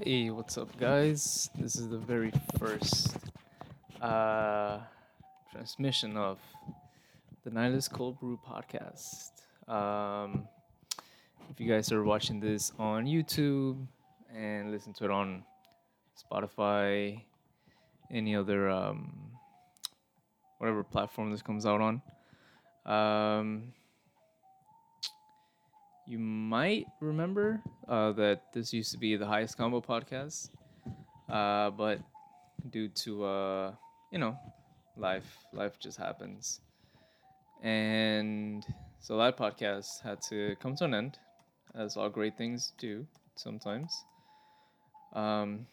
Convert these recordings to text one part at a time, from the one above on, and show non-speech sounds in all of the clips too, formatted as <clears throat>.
Hey, what's up, guys? This is the very first uh, transmission of the Nihilist Cold Brew podcast. Um, if you guys are watching this on YouTube and listen to it on Spotify, any other um, whatever platform this comes out on, um, you might remember uh, that this used to be the highest combo podcast, uh, but due to uh, you know life, life just happens, and so that podcast had to come to an end, as all great things do sometimes. Um,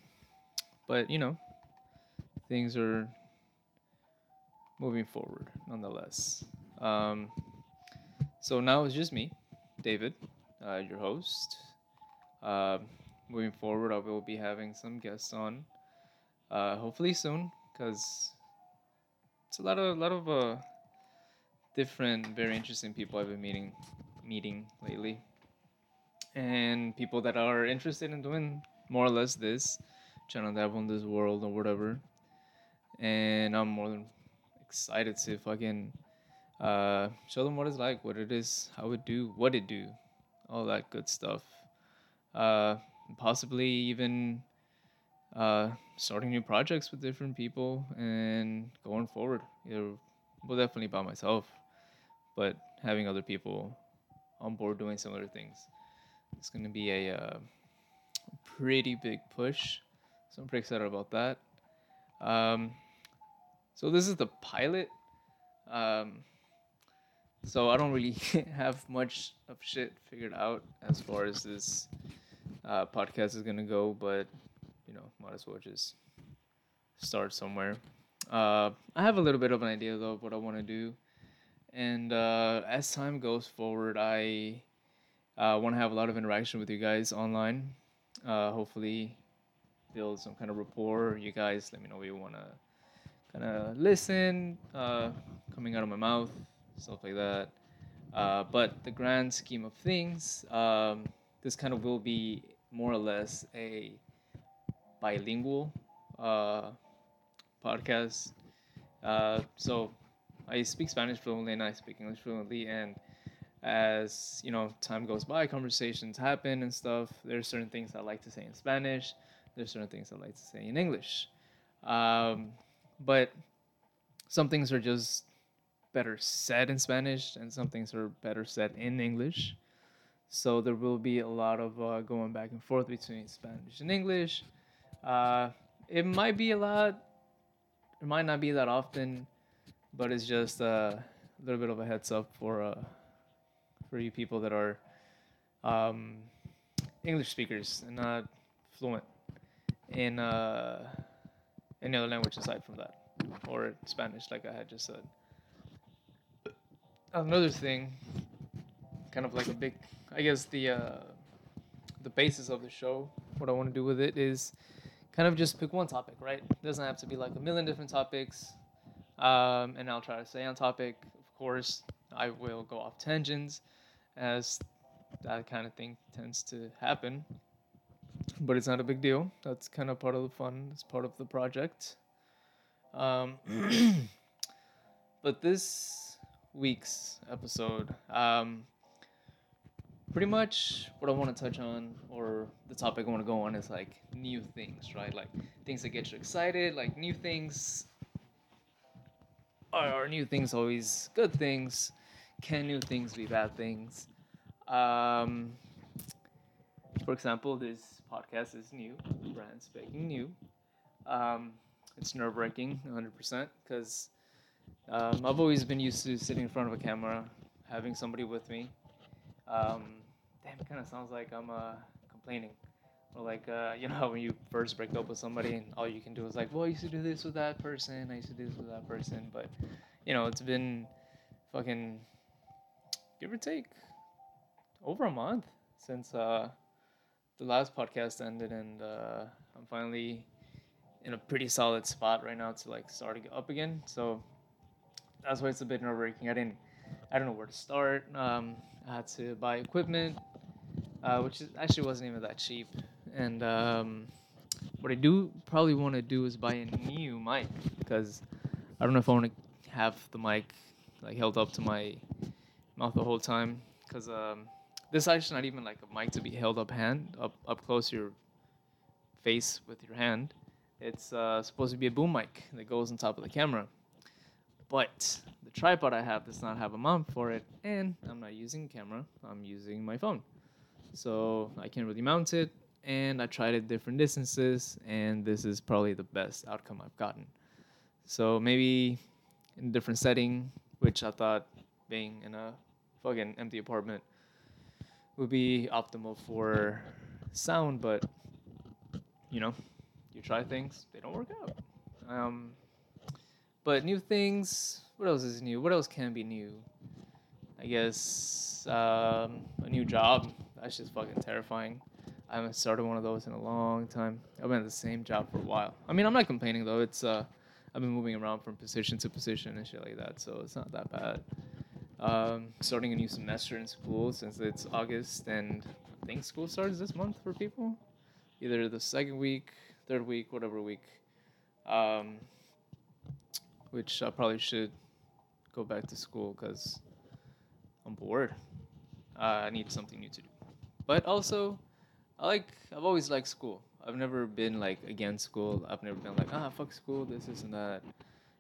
but you know, things are moving forward nonetheless. Um, so now it's just me. David, uh, your host. Uh, moving forward, I will be having some guests on, uh, hopefully soon, because it's a lot of lot of uh, different, very interesting people I've been meeting meeting lately, and people that are interested in doing more or less this, trying to dabble in this world or whatever. And I'm more than excited to fucking uh, show them what it's like, what it is, how it do, what it do, all that good stuff. Uh, possibly even uh, starting new projects with different people and going forward. Either, well, definitely by myself, but having other people on board doing similar things. It's going to be a uh, pretty big push. So I'm pretty excited about that. Um, so this is the pilot. Um, so I don't really <laughs> have much of shit figured out as far as this uh, podcast is gonna go, but you know, might as well just start somewhere. Uh, I have a little bit of an idea though of what I want to do, and uh, as time goes forward, I uh, want to have a lot of interaction with you guys online. Uh, hopefully, build some kind of rapport. You guys, let me know what you want to kind of listen uh, coming out of my mouth stuff like that. Uh, but the grand scheme of things, um, this kind of will be more or less a bilingual uh, podcast. Uh, so I speak Spanish fluently and I speak English fluently, and as you know, time goes by, conversations happen and stuff. There's certain things I like to say in Spanish. There's certain things I like to say in English. Um, but some things are just better said in Spanish and some things are better said in English. So there will be a lot of uh, going back and forth between Spanish and English. Uh, it might be a lot, it might not be that often, but it's just a little bit of a heads up for uh, for you people that are um, English speakers and not fluent in uh, any other language aside from that, or Spanish, like I had just said another thing, kind of like a big, I guess the uh, the basis of the show. What I want to do with it is kind of just pick one topic, right? It doesn't have to be like a million different topics. Um, and I'll try to stay on topic. Of course, I will go off tangents, as that kind of thing tends to happen. But it's not a big deal. That's kind of part of the fun. It's part of the project. Um, <clears throat> but this week's episode. Um, pretty much what I want to touch on, or the topic I want to go on, is like new things, right? Like things that get you excited, like new things. Are, are new things always good things? Can new things be bad things? Um, for example, this podcast is new, brand spanking new. Um, it's nerve wracking, 100%, because um, I've always been used to sitting in front of a camera, having somebody with me. Um, damn, it kind of sounds like I'm uh, complaining. Or like, uh, you know, when you first break up with somebody and all you can do is like, well, I used to do this with that person, I used to do this with that person. But, you know, it's been fucking, give or take, over a month since uh, the last podcast ended. And uh, I'm finally in a pretty solid spot right now to like start up again. So, that's why it's a bit nerve wracking. I didn't, I don't know where to start. Um, I had to buy equipment, uh, which is, actually wasn't even that cheap. and um, what I do probably want to do is buy a new mic because I don't know if I want to have the mic like held up to my mouth the whole time because um, this is actually not even like a mic to be held up hand up up close to your face with your hand. It's uh, supposed to be a boom mic that goes on top of the camera. But the tripod I have does not have a mount for it, and I'm not using camera, I'm using my phone. So I can't really mount it, and I tried it different distances, and this is probably the best outcome I've gotten. So maybe in a different setting, which I thought being in a fucking empty apartment would be optimal for sound, but you know, you try things, they don't work out. Um, but new things, what else is new? What else can be new? I guess um, a new job. That's just fucking terrifying. I haven't started one of those in a long time. I've been at the same job for a while. I mean, I'm not complaining though. It's uh, I've been moving around from position to position and shit like that, so it's not that bad. Um, starting a new semester in school since it's August and I think school starts this month for people either the second week, third week, whatever week. Um, which I probably should go back to school because I'm bored. Uh, I need something new to do. But also, I like. I've always liked school. I've never been like against school. I've never been like ah fuck school, this, and that.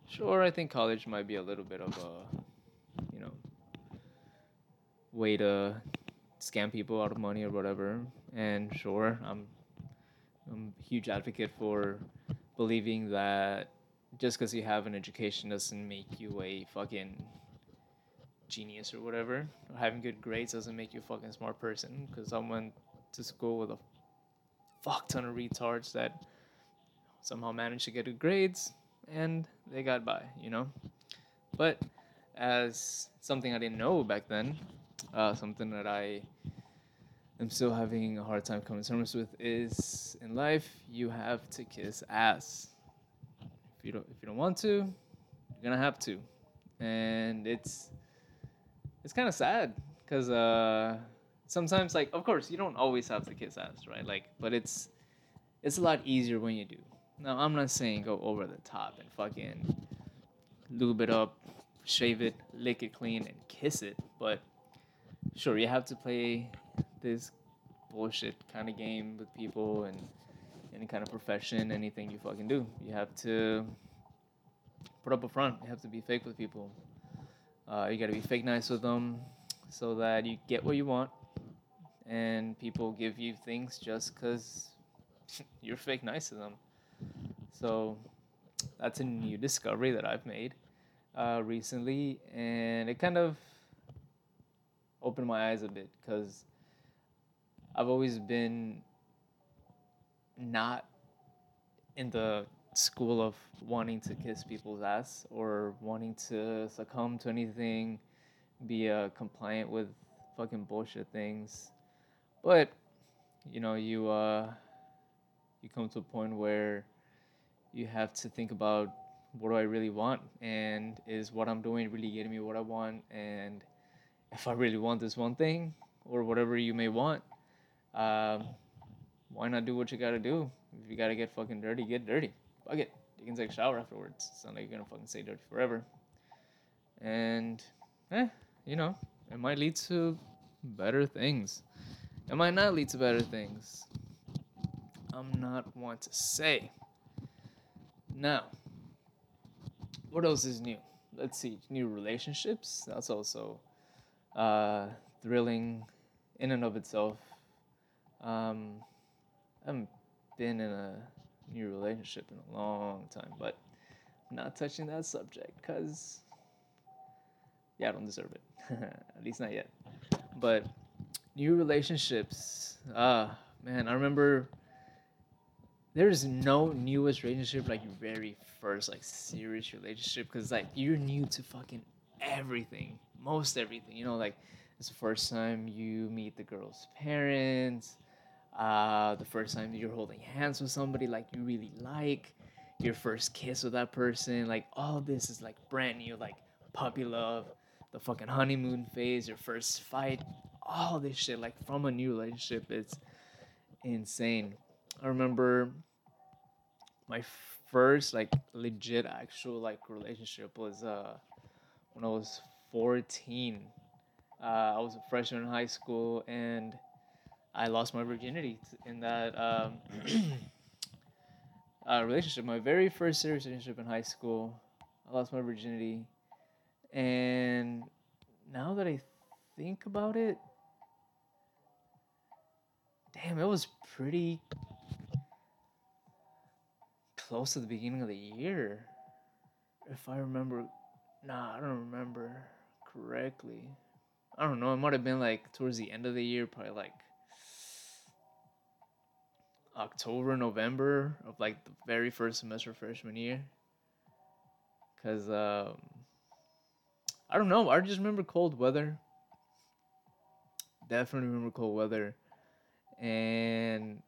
Sure, I think college might be a little bit of a, you know, way to scam people out of money or whatever. And sure, I'm I'm a huge advocate for believing that just because you have an education doesn't make you a fucking genius or whatever. Having good grades doesn't make you a fucking smart person. Because I went to school with a fuck ton of retards that somehow managed to get good grades and they got by, you know? But as something I didn't know back then, uh, something that I am still having a hard time coming to terms with is in life you have to kiss ass. If you don't if you don't want to, you're gonna have to, and it's it's kind of sad because uh, sometimes like of course you don't always have to kiss ass right like but it's it's a lot easier when you do. Now I'm not saying go over the top and fucking lube it up, shave it, lick it clean, and kiss it, but sure you have to play this bullshit kind of game with people and any kind of profession, anything you fucking do. You have to put up a front. You have to be fake with people. Uh, you gotta be fake nice with them so that you get what you want and people give you things just because <laughs> you're fake nice to them. So that's a new discovery that I've made uh, recently, and it kind of opened my eyes a bit because I've always been not in the school of wanting to kiss people's ass or wanting to succumb to anything, be uh, compliant with fucking bullshit things. But you know, you uh, you come to a point where you have to think about what do I really want, and is what I'm doing really getting me what I want, and if I really want this one thing or whatever you may want, um, why not do what you gotta do? If you gotta get fucking dirty, get dirty. Fuck it. You can take a shower afterwards. It's not like you're gonna fucking stay dirty forever. And, eh, you know, it might lead to better things. It might not lead to better things. I'm not one to say. Now, what else is new? Let's see, new relationships. That's also uh, thrilling in and of itself. Um, haven't been in a new relationship in a long time, but I'm not touching that subject because, yeah, I don't deserve it. <laughs> At least not yet. But new relationships, ah, man, I remember there's no newest relationship like your very first like serious relationship because like you're new to fucking everything, most everything. You know, like it's the first time you meet the girl's parents uh, the first time you're holding hands with somebody like you really like, your first kiss with that person, like all this is like brand new, like puppy love, the fucking honeymoon phase, your first fight, all this shit, like from a new relationship, it's insane. I remember my first like legit actual like relationship was uh when I was 14. Uh, I was a freshman in high school and I lost my virginity in that um, <clears throat> uh, relationship. My very first serious relationship in high school. I lost my virginity. And now that I think about it, damn, it was pretty close to the beginning of the year. If I remember, nah, I don't remember correctly. I don't know. It might have been like towards the end of the year, probably like October, November of like the very first semester freshman year. Cause um, I don't know. I just remember cold weather. Definitely remember cold weather, and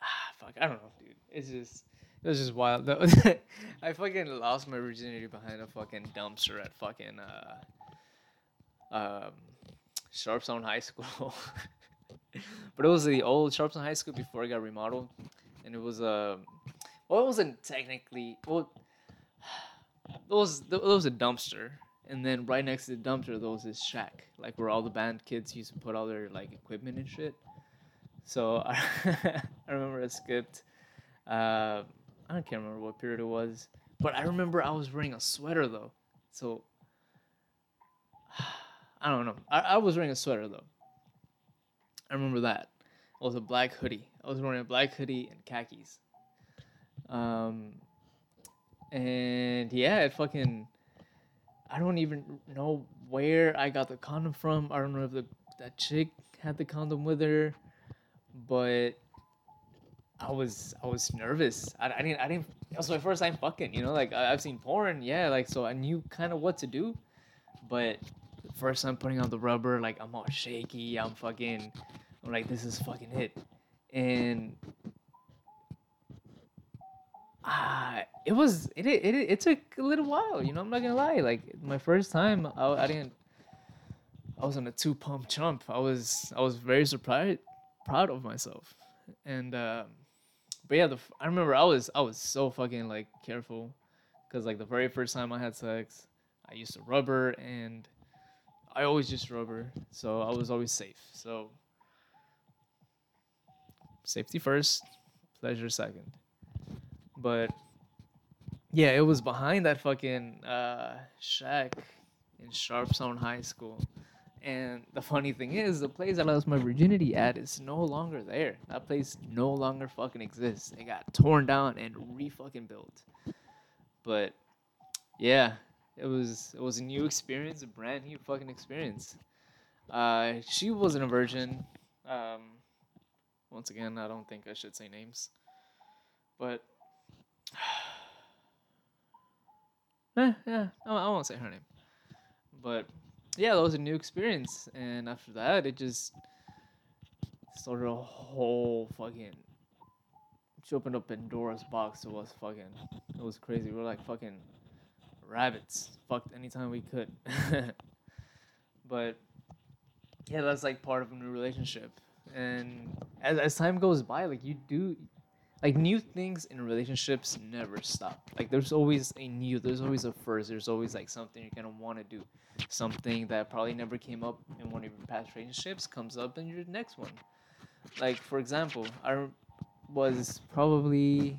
ah, fuck, I don't know, dude. It's just it was just wild. Though. <laughs> I fucking lost my virginity behind a fucking dumpster at fucking uh um Sharpstown High School. <laughs> but it was the old Sharpstown High School before it got remodeled, and it was uh, well, it wasn't technically well. <sighs> It was was a dumpster, and then right next to the dumpster there was this shack, like where all the band kids used to put all their like equipment and shit. So I, <laughs> I remember I skipped. Uh, I don't can't remember what period it was, but I remember I was wearing a sweater though. So <sighs> I don't know. I, I was wearing a sweater though. I remember that. It was a black hoodie. I was wearing a black hoodie and khakis. Um, and yeah, it fucking. I don't even know where I got the condom from. I don't know if the that chick had the condom with her, but I was I was nervous. I, I didn't I didn't. It was my first time fucking. You know, like I, I've seen porn, yeah, like so I knew kind of what to do, but first time putting on the rubber, like I'm all shaky. I'm fucking. I'm like, this is fucking it, and ah, it was it, it it took a little while. You know, I'm not gonna lie. Like my first time, I, I didn't. I was on a two pump chump. I was I was very surprised, proud of myself, and um, but yeah, the I remember I was I was so fucking like careful, cause like the very first time I had sex, I used a rubber and I always just rubber, so I was always safe. So safety first, pleasure second. But yeah, it was behind that fucking uh, shack in Sharpstown High School. And the funny thing is, the place I lost my virginity at is no longer there. That place no longer fucking exists. It got torn down and re fucking built. But yeah, it was it was a new experience, a brand new fucking experience. Uh, she wasn't a virgin. Um, once again, I don't think I should say names, but <sighs> eh, yeah, I, I won't say her name. But yeah, that was a new experience, and after that, it just started a whole fucking. She opened up Pandora's box. It was fucking. It was crazy. We were like fucking rabbits. Fucked anytime we could. <laughs> but yeah, that's like part of a new relationship. And as as time goes by, like you do like new things in relationships never stop. Like there's always a new, there's always a first, there's always like something you're gonna want to do, something that probably never came up in one of your past relationships comes up in your next one. Like for example, I was probably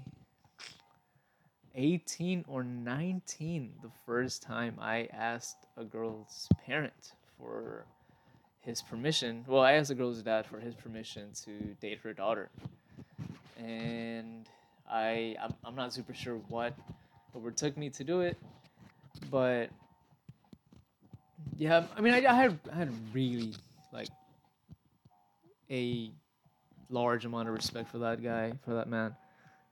18 or 19 the first time I asked a girl's parent for his permission. Well, I asked the girl's dad for his permission to date her daughter. And I I'm, I'm not super sure what overtook me to do it, but yeah, I mean I, I had I had really like a large amount of respect for that guy, for that man.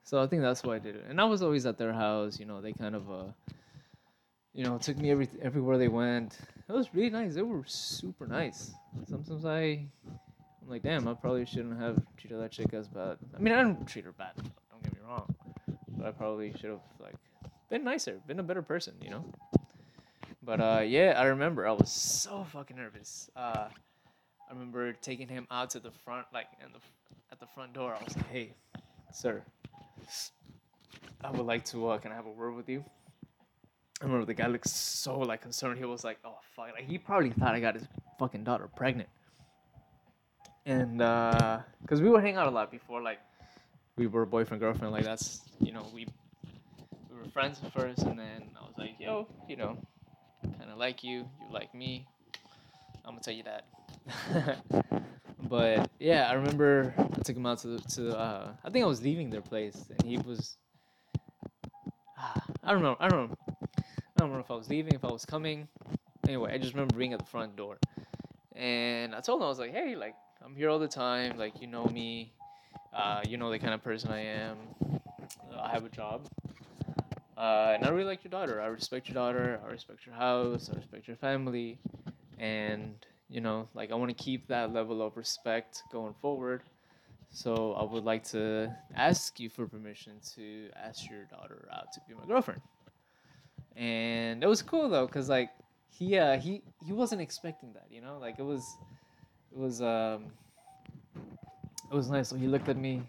So I think that's why I did it. And I was always at their house, you know, they kind of uh you know, took me every everywhere they went. It was really nice. They were super nice. Sometimes I I'm like, damn, I probably shouldn't have treated that chick as bad. I mean, I don't treat her bad. Don't get me wrong, but I probably should have like been nicer, been a better person, you know. But uh, yeah, I remember I was so fucking nervous. Uh, I remember taking him out to the front, like in the at the front door. I was like, "Hey, sir, I would like to. Uh, can I have a word with you?" I remember the guy looked so like concerned. He was like, "Oh fuck!" Like he probably thought I got his fucking daughter pregnant. And uh, cause we would hang out a lot before, like we were boyfriend girlfriend. Like that's you know we we were friends at first, and then I was like, "Yo, you know, kind of like you, you like me." I'm gonna tell you that. <laughs> but yeah, I remember I took him out to to uh, I think I was leaving their place, and he was. <sighs> I don't know. I don't know. I don't remember if I was leaving, if I was coming. Anyway, I just remember being at the front door, and I told him I was like, "Hey, like I'm here all the time. Like you know me. Uh, you know the kind of person I am. I have a job." Uh, and I really like your daughter. I respect your daughter. I respect your house. I respect your family and you know like i want to keep that level of respect going forward. So i would like to ask you for permission to ask your daughter out to be my girlfriend. And it was cool though because like he uh he he wasn't expecting that you know? Like it was it was um it was nice. So he looked at me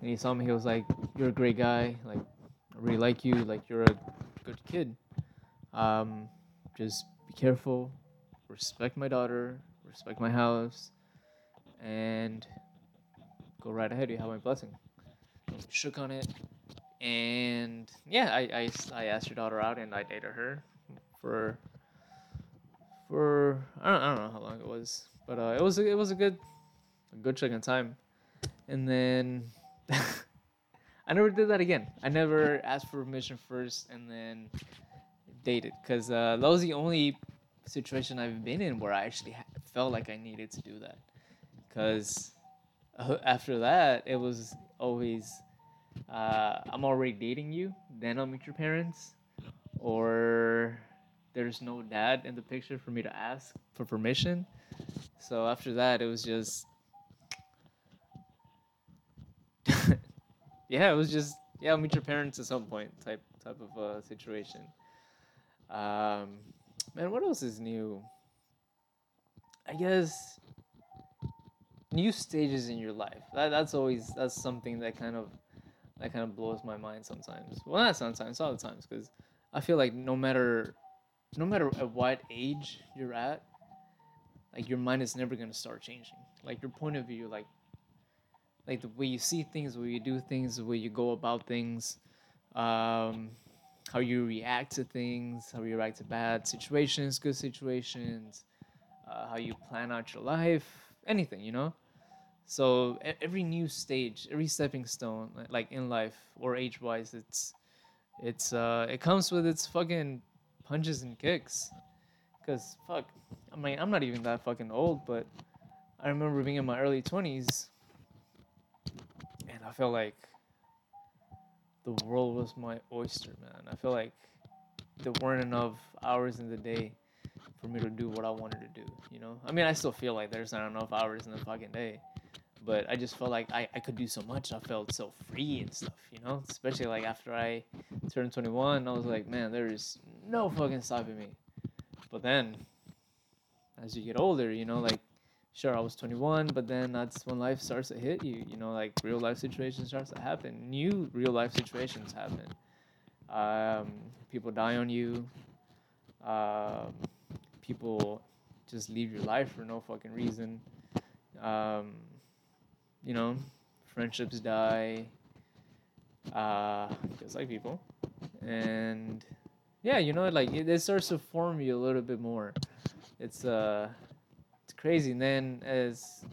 and he saw me. He was like you're a great guy. Like i really like you. Like you're a good kid. Um just be careful respect my daughter, respect my house, and go right ahead. You have my blessing. Shook on it, and yeah, I, I, I asked your daughter out, and I dated her for for I don't, I don't know how long it was, but uh, it was it was a good a good of time, and then. <laughs> I never did that again. I never asked for permission first and then dated because uh, that was the only situation I've been in where I actually felt like I needed to do that. Because uh, <laughs> after that, it was always uh, I'm already dating you, then I'll meet your parents, or there's no dad in the picture for me to ask for permission. So after that, it was just. <laughs> yeah, it was just yeah, I'll meet your parents at some point type type of uh, situation. Um, Man, what else is new? I guess new stages in your life. That that's always that's something that kind of that kind of blows my mind sometimes. Well, not sometimes, all the times, because I feel like no matter no matter at what age you're at, like your mind is never gonna start changing. Like your point of view, like like the way you see things, the way you do things, the way you go about things. Um, how you react to things, how you react to bad situations, good situations, uh, how you plan out your life, anything, you know? So every new stage, every stepping stone, like in life or age wise, it's it's uh it comes with its fucking punches and kicks. Cause fuck, I mean I'm not even that fucking old, but I remember being in my early twenties, and I felt like the world was my oyster, man. I feel like there weren't enough hours in the day for me to do what I wanted to do, you know? I mean, I still feel like there's not enough hours in the fucking day, but I just felt like I, I could do so much. I felt so free and stuff, you know? Especially like after I turned 21, I was like, man, there is no fucking stopping me. But then, as you get older, you know, like sure I was 21, but then that's when life starts to hit you. You know, like real life situations starts to happen. New real life situations happen. Um, people die on you. Um, people just leave your life for no fucking reason. Um, you know, friendships die. Uh, just like people, and yeah, you know, like it, it starts to form you a little bit more. It's uh crazy. And then as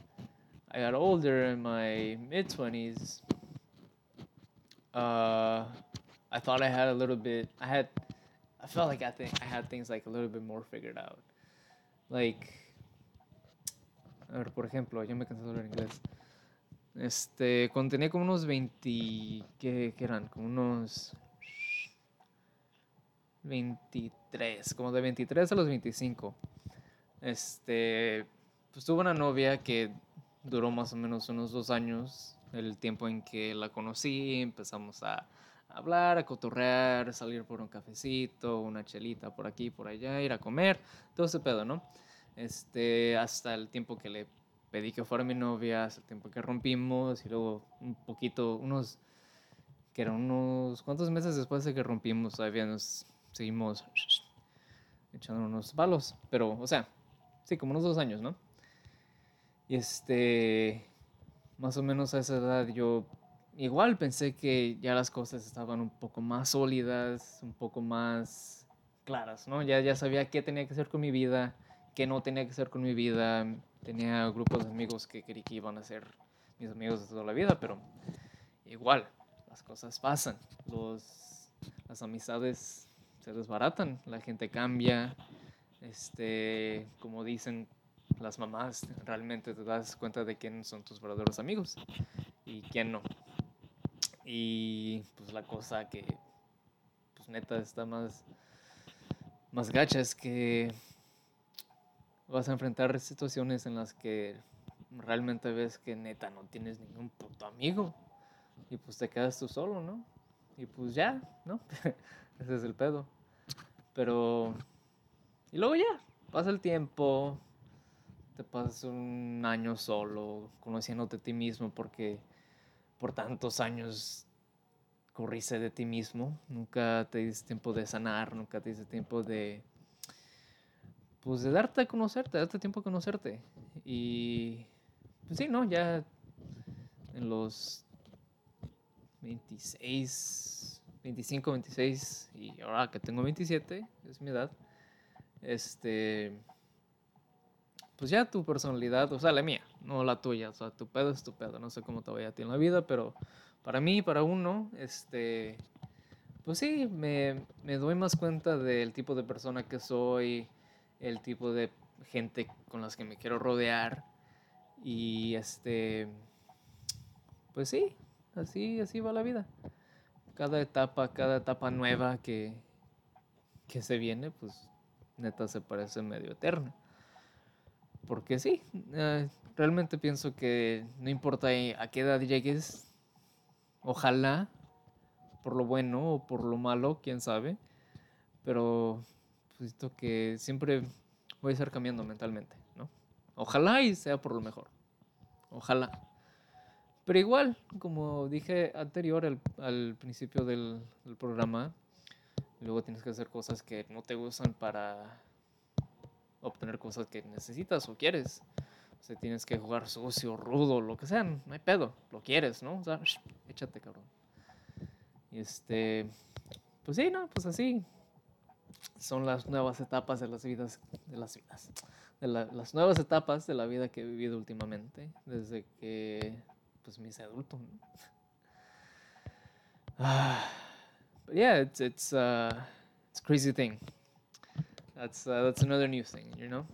I got older in my mid 20s, uh, I thought I had a little bit, I had, I felt like I think I had things like a little bit more figured out. Like, a ver, por ejemplo, yo me cansé de hablar inglés. Este, cuando tenía como unos 20, ¿qué, qué eran? Como unos 23, como de 23 a los 25. Este, pues tuve una novia que duró más o menos unos dos años, el tiempo en que la conocí, empezamos a hablar, a cotorrear, salir por un cafecito, una chelita por aquí, por allá, ir a comer, todo ese pedo, ¿no? Este, hasta el tiempo que le pedí que fuera mi novia, hasta el tiempo que rompimos y luego un poquito, unos, que eran unos, ¿cuántos meses después de que rompimos? Todavía nos seguimos <sniffs> echando unos balos, pero, o sea, sí, como unos dos años, ¿no? Y este, más o menos a esa edad yo igual pensé que ya las cosas estaban un poco más sólidas, un poco más claras, ¿no? Ya, ya sabía qué tenía que hacer con mi vida, qué no tenía que hacer con mi vida. Tenía grupos de amigos que creí que iban a ser mis amigos de toda la vida, pero igual, las cosas pasan. Los, las amistades se desbaratan, la gente cambia. Este, como dicen las mamás, realmente te das cuenta de quién son tus verdaderos amigos y quién no. Y pues la cosa que, pues neta, está más, más gacha es que vas a enfrentar situaciones en las que realmente ves que neta no tienes ningún puto amigo. Y pues te quedas tú solo, ¿no? Y pues ya, ¿no? <laughs> Ese es el pedo. Pero... Y luego ya, pasa el tiempo, te pasas un año solo, conociéndote a ti mismo porque por tantos años corriste de ti mismo, nunca te diste tiempo de sanar, nunca te diste tiempo de, pues de darte a conocerte, darte tiempo a conocerte. Y, pues sí, ¿no? Ya en los 26, 25, 26, y ahora que tengo 27, es mi edad, este, pues ya tu personalidad, o sea, la mía, no la tuya, o sea, tu pedo es tu pedo, no sé cómo te vaya a ti en la vida, pero para mí, para uno, este, pues sí, me, me doy más cuenta del tipo de persona que soy, el tipo de gente con las que me quiero rodear y este, pues sí, así, así va la vida. Cada etapa, cada etapa nueva que, que se viene, pues neta se parece medio eterna. Porque sí, eh, realmente pienso que no importa a qué edad llegues, ojalá, por lo bueno o por lo malo, quién sabe, pero pues, que siempre voy a estar cambiando mentalmente, ¿no? Ojalá y sea por lo mejor, ojalá. Pero igual, como dije anterior al, principio del programa, luego tienes que hacer cosas que no te gustan para obtener cosas que necesitas o quieres. O sea, tienes que jugar sucio, rudo, lo que sea, no hay pedo, lo quieres, ¿no? O sea, échate, cabrón. Y este, pues sí, no, pues así. Son las nuevas etapas de las vidas, de las vidas, de las nuevas etapas de la vida que he vivido últimamente, desde que, pues, me hice adulto, ¿no? Ah, but yeah, it's, it's, uh, it's a crazy thing. That's uh, that's another new thing, you know.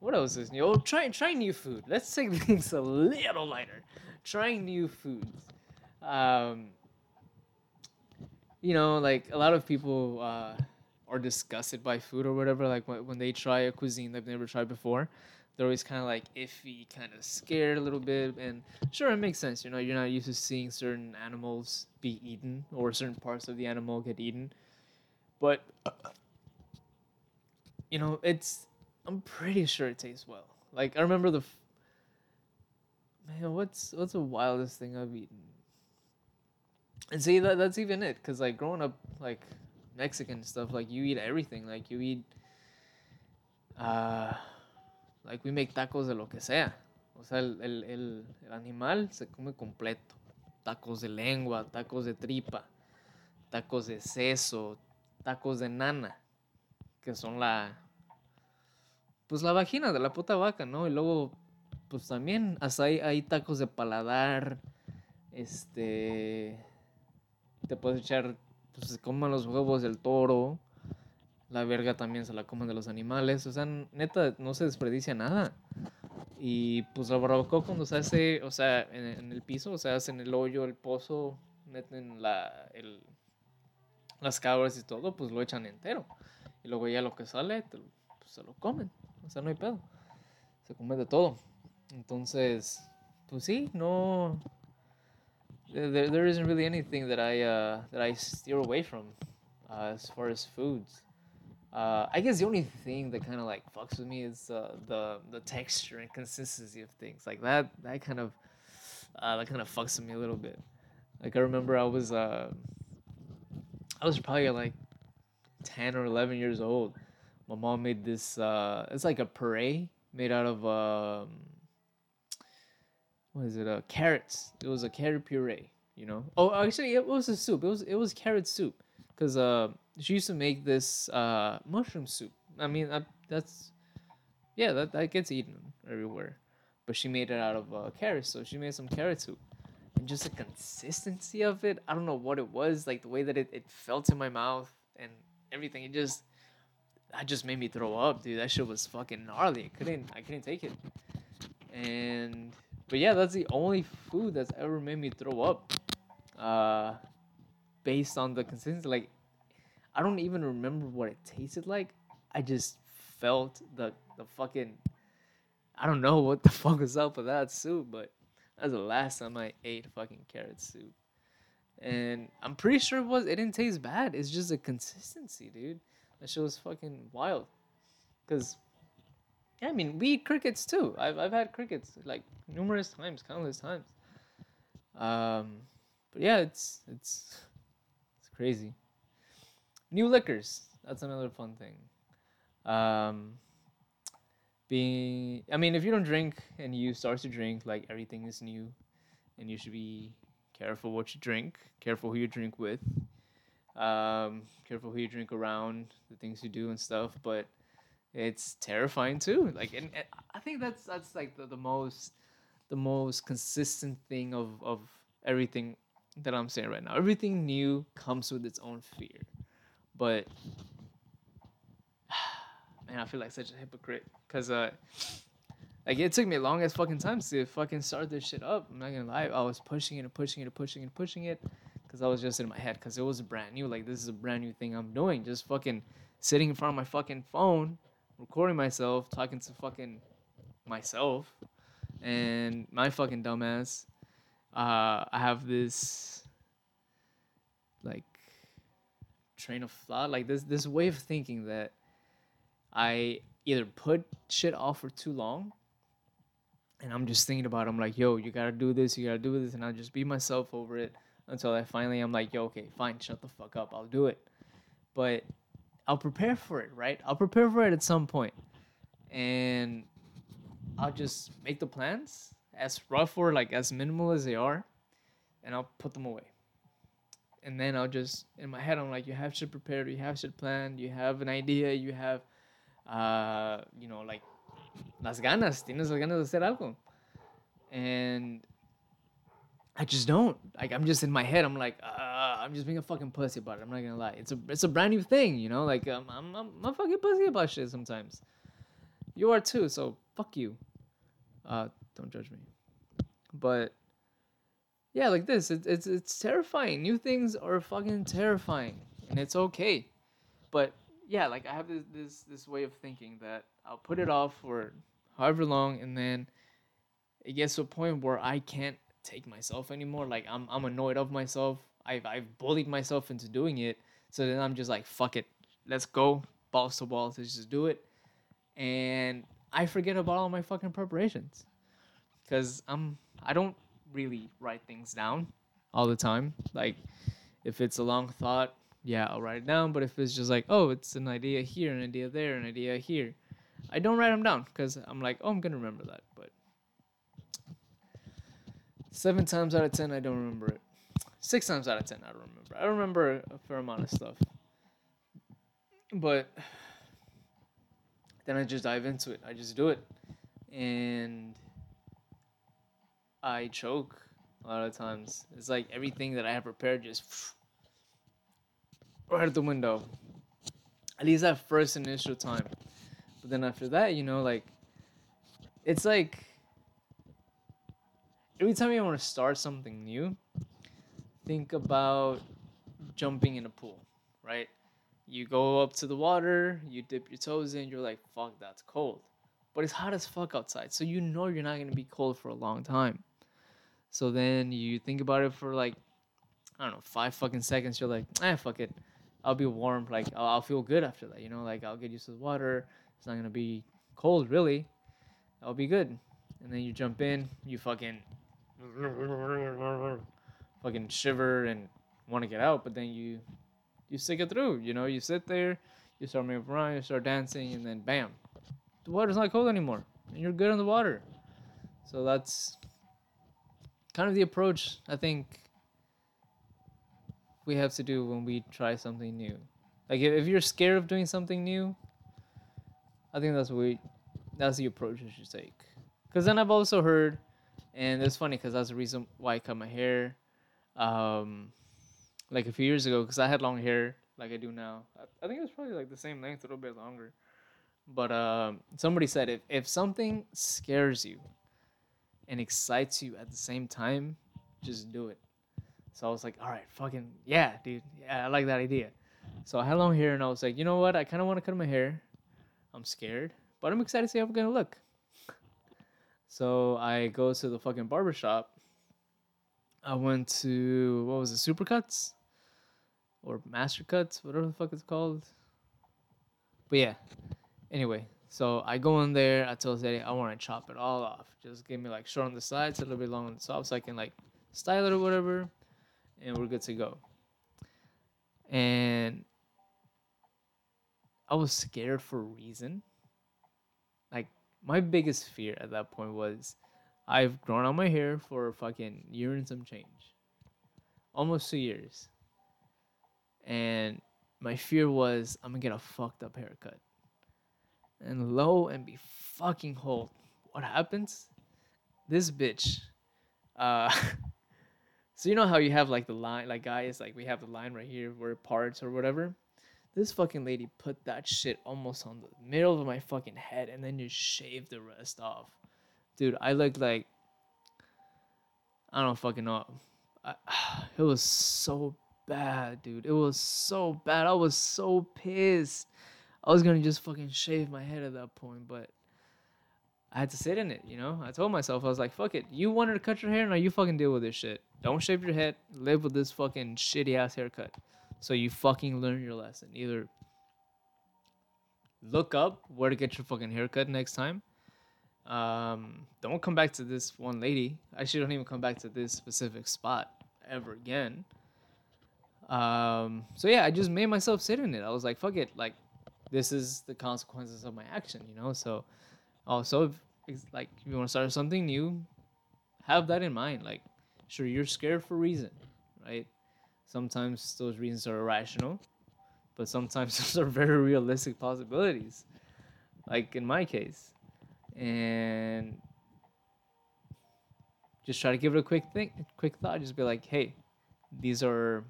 What else is new? Oh, try try new food. Let's take <laughs> things a little lighter. Trying new foods. Um, you know, like a lot of people uh, are disgusted by food or whatever. Like when, when they try a cuisine they've never tried before, they're always kind of like iffy, kind of scared a little bit. And sure, it makes sense. You know, you're not used to seeing certain animals be eaten or certain parts of the animal get eaten. But you know, it's I'm pretty sure it tastes well. Like I remember the f- man, what's what's the wildest thing I've eaten? And see that that's even it, cause like growing up like Mexican stuff, like you eat everything, like you eat. Uh, like we make tacos de lo que sea. O sea, el, el, el, el animal se come completo. Tacos de lengua, tacos de tripa, tacos de seso, tacos de nana. Que son la, pues la vagina de la puta vaca, ¿no? Y luego, pues también, hasta hay, hay tacos de paladar, este, te puedes echar, pues se coman los huevos del toro, la verga también se la comen de los animales, o sea, neta, no se desperdicia nada. Y pues la barbacoa cuando se hace, o sea, en, el piso, o sea, hacen el hoyo, el pozo, meten la, el, las cabras y todo, pues lo echan entero. Luego ya lo que sale, pues, se lo comen. O sea, no hay pedo. Se come de todo. Entonces, pues sí, no. There, there isn't really anything that I uh, that I steer away from uh, as far as foods. Uh, I guess the only thing that kind of like fucks with me is uh, the the texture and consistency of things. Like that that kind of uh, that kind of fucks with me a little bit. Like I remember I was uh, I was probably like ten or eleven years old. My mom made this. Uh, it's like a puree made out of um, what is it? Uh, carrots. It was a carrot puree. You know. Oh, actually, it was a soup. It was it was carrot soup. Cause uh, she used to make this uh mushroom soup. I mean, uh, that's yeah, that that gets eaten everywhere. But she made it out of uh, carrots, so she made some carrot soup. And just the consistency of it, I don't know what it was, like the way that it, it felt in my mouth and everything. It just that just made me throw up, dude. That shit was fucking gnarly. I couldn't I couldn't take it. And but yeah, that's the only food that's ever made me throw up. Uh based on the consistency. Like, I don't even remember what it tasted like. I just felt the the fucking. I don't know <laughs> what the fuck was up with that soup, but that's the last time I ate fucking carrot soup. And I'm pretty sure it was. It didn't taste bad. It's just the consistency, dude. That shit was fucking wild. Cause, yeah, I mean, we eat crickets too. I've I've had crickets like numerous times, countless times. Um, but yeah, it's it's crazy. New liquors. That's another fun thing. Um, being, I mean, if you don't drink and you start to drink, like everything is new, and you should be careful what you drink, careful who you drink with, um, careful who you drink around, the things you do and stuff. But it's terrifying too. Like, and, and I think that's that's like the, the most the most consistent thing of of everything that I'm saying right now. Everything new comes with its own fear. But <sighs> man, I feel like such a hypocrite because uh, like it took me long as fucking time to fucking start this shit up. I'm not gonna lie, I was pushing it and pushing it and pushing and pushing it because I was just in my head because it was brand new. Like this is a brand new thing I'm doing. Just fucking sitting in front of my fucking phone, recording myself, talking to fucking myself, and my fucking dumbass uh, I have this like train of thought, like this this way of thinking that I either put shit off for too long, and I'm just thinking about. It. I'm like, yo, you gotta do this, you gotta do this, and I'll just be myself over it until I finally I'm like, yo, okay, fine, shut the fuck up, I'll do it. But I'll prepare for it, right? I'll prepare for it at some point, and I'll just make the plans as rough or like as minimal as they are, and I'll put them away. And then I'll just in my head I'm like, you have shit prepared, you have shit planned, you have an idea, you have, uh, you know, like las ganas, tienes las ganas de hacer algo, and I just don't. Like I'm just in my head. I'm like, uh, I'm just being a fucking pussy about it. I'm not gonna lie. It's a it's a brand new thing, you know. Like um, I'm I'm I'm a fucking pussy about shit sometimes. You are too. So fuck you. Uh, don't judge me. But yeah, like this, it, it's it's terrifying. New things are fucking terrifying, and it's okay. But yeah, like I have this this this way of thinking that I'll put it off for however long, and then it gets to a point where I can't take myself anymore. Like I'm I'm annoyed of myself. I've I've bullied myself into doing it. So then I'm just like, fuck it, let's go, balls to balls, let's just do it. And I forget about all my fucking preparations, cause I'm I don't really write things down all the time. Like if it's a long thought, yeah, I'll write it down. But if it's just like, oh, it's an idea here, an idea there, an idea here, I don't write them down because I'm like, oh, I'm gonna remember that. But seven times out of ten, I don't remember it. Six times out of ten, I don't remember. I remember a fair amount of stuff, but then I just dive into it. I just do it, and I choke a lot of times. It's like everything that I have prepared just <sniffs> right out the window. At least that first initial time. But then after that, you know, like it's like every time you want to start something new, think about jumping in a pool, right? You go up to the water, you dip your toes in, you're like, fuck, that's cold. But it's hot as fuck outside, so you know you're not gonna be cold for a long time. So then you think about it for like, I don't know, five fucking seconds. You're like, ah, fuck it. I'll be warm. Like I'll, I'll feel good after that. You know, like I'll get used to the water. It's not gonna be cold really. That'll be good. And then you jump in, you fucking fucking shiver and want to get out, but then you you stick it through. You know, you sit there, you start moving around, you start dancing, and then bam, the water's not cold anymore, and you're good in the water. So that's kind of the approach I think we have to do when we try something new. Like if, if you're scared of doing something new, I think that's what we, that's the approach you should take. Because then I've also heard, and it's funny because that's the reason why I cut my hair, um, like a few years ago. Because I had long hair like I do now. I, I think it was probably like the same length, a little bit longer. But um, somebody said if if something scares you and excites you at the same time, just do it. So I was like, all right, fucking yeah, dude. Yeah, I like that idea. So I had long hair and I was like, you know what? I kind of want to cut my hair. I'm scared, but I'm excited to see how I'm gonna look. So I go to the fucking barber shop. I went to what was it, Supercuts or Master Cuts, whatever the fuck it's called. But yeah. Anyway, so I go in there. I tell Zeddy I want to chop it all off. Just give me like short on the sides, a little bit long on the top, so I can like style it or whatever, and we're good to go. And I was scared for a reason. Like my biggest fear at that point was I've grown out my hair for a fucking year and some change. Almost two years. And my fear was I'm gonna get a fucked up haircut. And lo and be fucking hold. What happens? This bitch. Uh <laughs> so you know how you have like the line like guys, like we have the line right here where it parts or whatever? This fucking lady put that shit almost on the middle of my fucking head and then just shaved the rest off. Dude, I looked like I don't fucking know. I, <sighs> it was so bad, dude. It was so bad. I was so pissed. I was gonna just fucking shave my head at that point, but I had to sit in it, you know? I told myself, I was like, fuck it. You wanted to cut your hair, now you fucking deal with this shit. Don't shave your head. Live with this fucking shitty ass haircut. So you fucking learn your lesson. Either look up where to get your fucking haircut next time. Um, don't come back to this one lady. Actually, don't even come back to this specific spot ever again. Um, so yeah, I just made myself sit in it. I was like, fuck it. Like, this is the consequences of my action, you know? So also, if, like, if you want to start something new, have that in mind. Like, sure, you're scared for a reason, right? Sometimes those reasons are irrational, but sometimes <laughs> those are very realistic possibilities. Like in my case. And just try to give it a quick think, quick thought. Just be like, hey, these are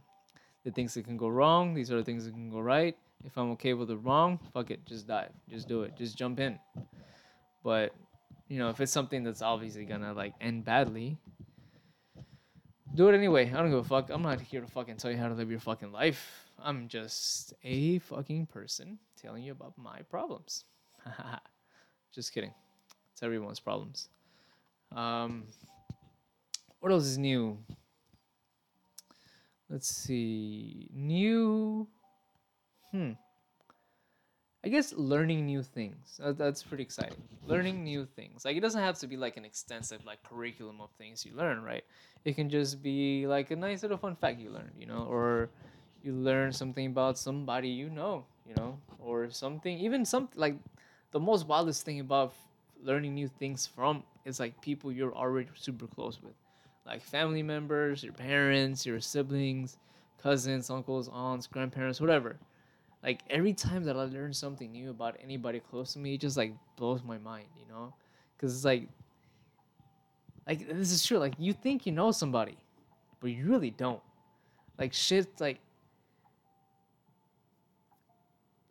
the things that can go wrong. These are the things that can go right. If I'm okay with the wrong, fuck it, just dive, just do it, just jump in. But you know, if it's something that's obviously gonna like end badly, do it anyway. I don't give a fuck. I'm not here to fucking tell you how to live your fucking life. I'm just a fucking person telling you about my problems. <laughs> just kidding. It's everyone's problems. Um, what else is new? Let's see. New. Hmm. I guess learning new things. that's pretty exciting. Learning new things. Like it doesn't have to be like an extensive like curriculum of things you learn, right? It can just be like a nice little fun fact you learned, you know, or you learn something about somebody you know, you know, or something even something like the most wildest thing about learning new things from is like people you're already super close with. Like family members, your parents, your siblings, cousins, uncles, aunts, grandparents, whatever like every time that I learn something new about anybody close to me, it just like blows my mind, you know? Because it's like, like this is true. Like you think you know somebody, but you really don't. Like shit, like,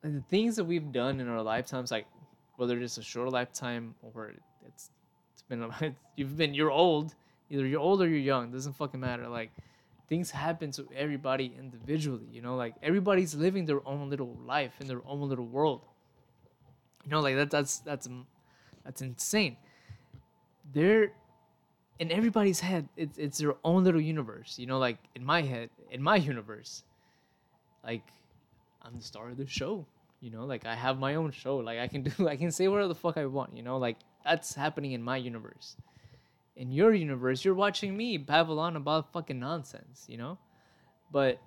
like the things that we've done in our lifetimes, like whether it's a short lifetime or it's it's been it's, <laughs> you've been you're old, either you're old or you're young, doesn't fucking matter. Like things happen to everybody individually you know like everybody's living their own little life in their own little world you know like that that's that's that's insane they're in everybody's head it's it's their own little universe you know like in my head in my universe like I'm the star of the show. You know, like I have my own show. Like I can do, <laughs> I can say whatever the fuck I want. You know, like that's happening in my universe. In your universe, you're watching me babble on about fucking nonsense. You know, but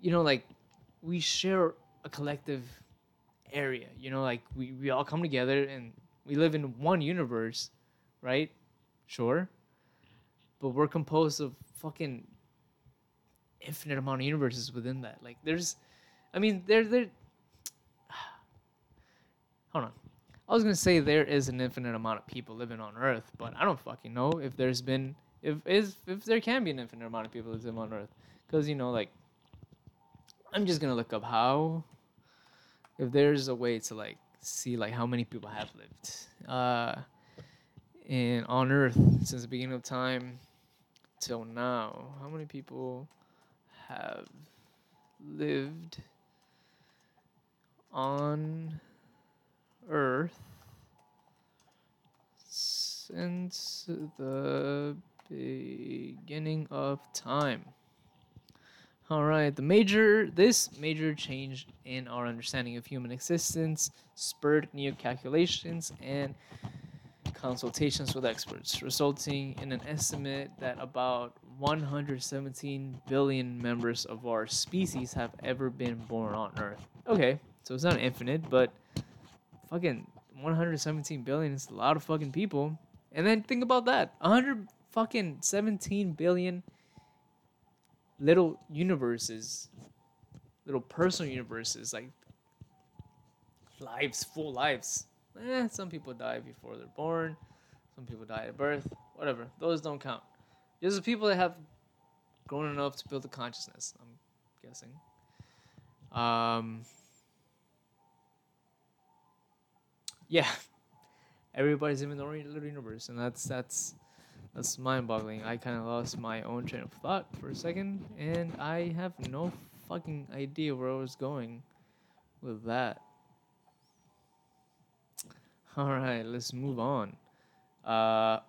you know, like we share a collective area. You know, like we we all come together and we live in one universe, right? Sure, but we're composed of fucking infinite amount of universes within that. Like there's I mean there there <sighs> Hold on. I was gonna say there is an infinite amount of people living on Earth, but I don't fucking know if there's been if is if there can be an infinite amount of people living on Earth, because you know like I'm just gonna look up how if there's a way to like see like how many people have lived uh in on Earth since the beginning of time till now. How many people have lived on Earth since the beginning of time. All right, the major this major change in our understanding of human existence spurred new calculations and consultations with experts, resulting in an estimate that about 117 billion members of our species have ever been born on Earth. Okay, so it's not infinite, but fucking 117 billion is a lot of fucking people. And then think about that 100 fucking 17 billion little universes, little personal universes, like lives, full lives. Eh, some people die before they're born, some people die at birth, whatever. Those don't count. Just the people that have grown enough to build a consciousness, I'm guessing. Um, yeah, <laughs> everybody's in the little universe, and that's that's that's mind-boggling. I kind of lost my own train of thought for a second, and I have no fucking idea where I was going with that. All right, let's move on. Uh,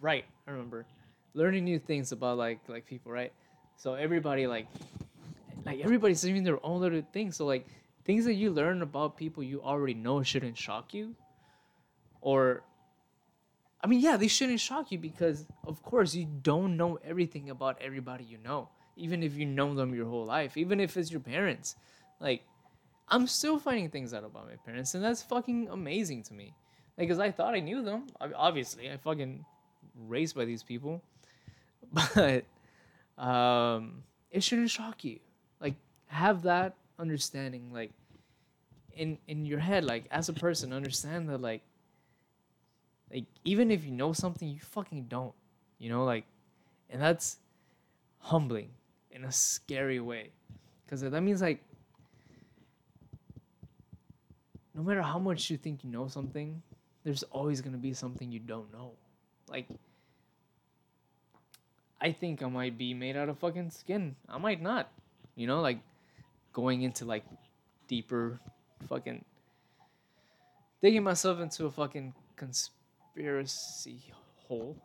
right, I remember learning new things about like like people, right? So everybody like like everybody's doing their own little thing. So like things that you learn about people you already know shouldn't shock you or I mean, yeah, they shouldn't shock you because, of course, you don't know everything about everybody you know, even if you know them your whole life, even if it's your parents. Like, I'm still finding things out about my parents, and that's fucking amazing to me. Like, cause I thought I knew them. Obviously, I fucking raised by these people, <laughs> but um, it shouldn't shock you. Like, have that understanding like in in your head like as a person understand that like like even if you know something you fucking don't you know like and that's humbling in a scary way because that means like no matter how much you think you know something there's always going to be something you don't know like i think i might be made out of fucking skin i might not you know like going into like deeper fucking digging myself into a fucking conspiracy hole.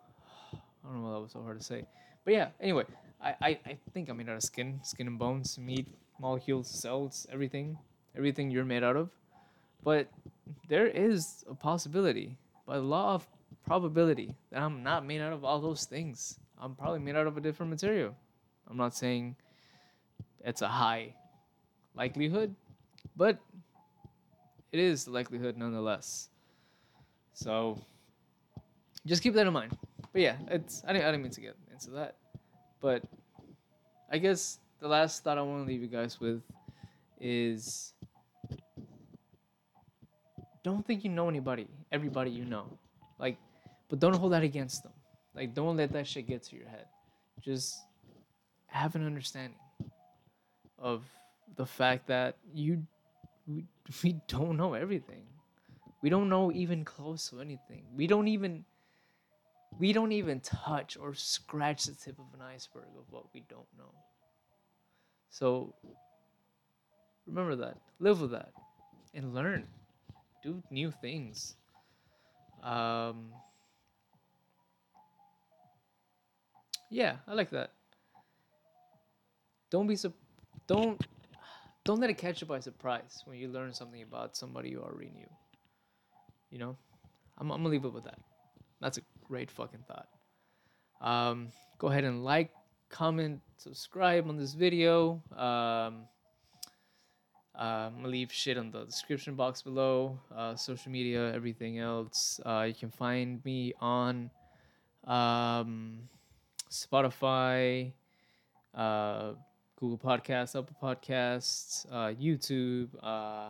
I don't know why that was so hard to say. But yeah, anyway, I, I, I think I'm made out of skin, skin and bones, meat, molecules, cells, everything. Everything you're made out of. But there is a possibility, by the law of probability, that I'm not made out of all those things. I'm probably made out of a different material. I'm not saying it's a high likelihood, but it is likelihood nonetheless. So just keep that in mind. But yeah, it's I didn't, I didn't mean to get into that, but I guess the last thought I want to leave you guys with is don't think you know anybody, everybody you know, like, but don't hold that against them. Like, don't let that shit get to your head. Just have an understanding of the fact that you we, <laughs> we don't know everything. We don't know even close to anything. We don't even we don't even touch or scratch the tip of an iceberg of what we don't know. So remember that. Live with that and learn. Do new things. Um Yeah, I like that. Don't be so don't don't let it catch you by surprise when you learn something about somebody you already knew. You know, I'm, I'm gonna leave it with that. That's a great fucking thought. Um, go ahead and like, comment, subscribe on this video. Um, I'm gonna leave shit on the description box below. Uh, social media, everything else. Uh, you can find me on um, Spotify, uh, Google Podcasts, Apple Podcasts, uh, YouTube, uh,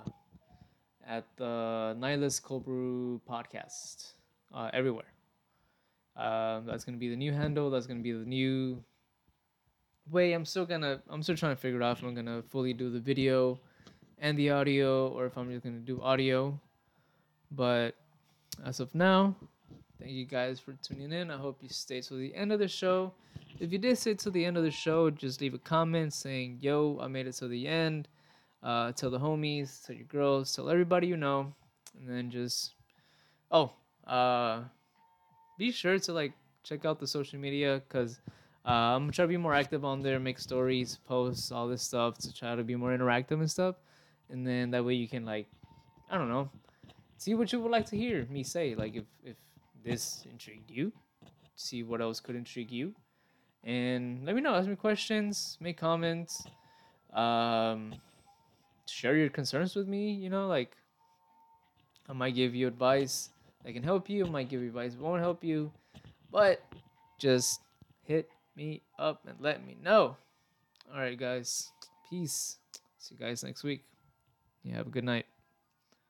at the Nihilist Cold Brew Podcast, uh, everywhere. Um, that's gonna be the new handle. That's gonna be the new way. I'm still gonna. I'm still trying to figure out if I'm gonna fully do the video and the audio, or if I'm just gonna do audio. But as of now, thank you guys for tuning in. I hope you stay till the end of the show. If you did stay till the end of the show, just leave a comment saying, "Yo, I made it to the end." Uh, tell the homies, tell your girls, tell everybody you know, and then just oh, uh, be sure to like check out the social media because uh, I'm gonna try to be more active on there, make stories, posts, all this stuff to try to be more interactive and stuff. And then that way you can like, I don't know, see what you would like to hear me say. Like if if this intrigued you, see what else could intrigue you, and let me know. Ask me questions, make comments, um, share your concerns with me. You know, like I might give you advice that can help you. I might give you advice that won't help you, but just hit me up and let me know. All right, guys. Peace. See you guys next week. You have a good night.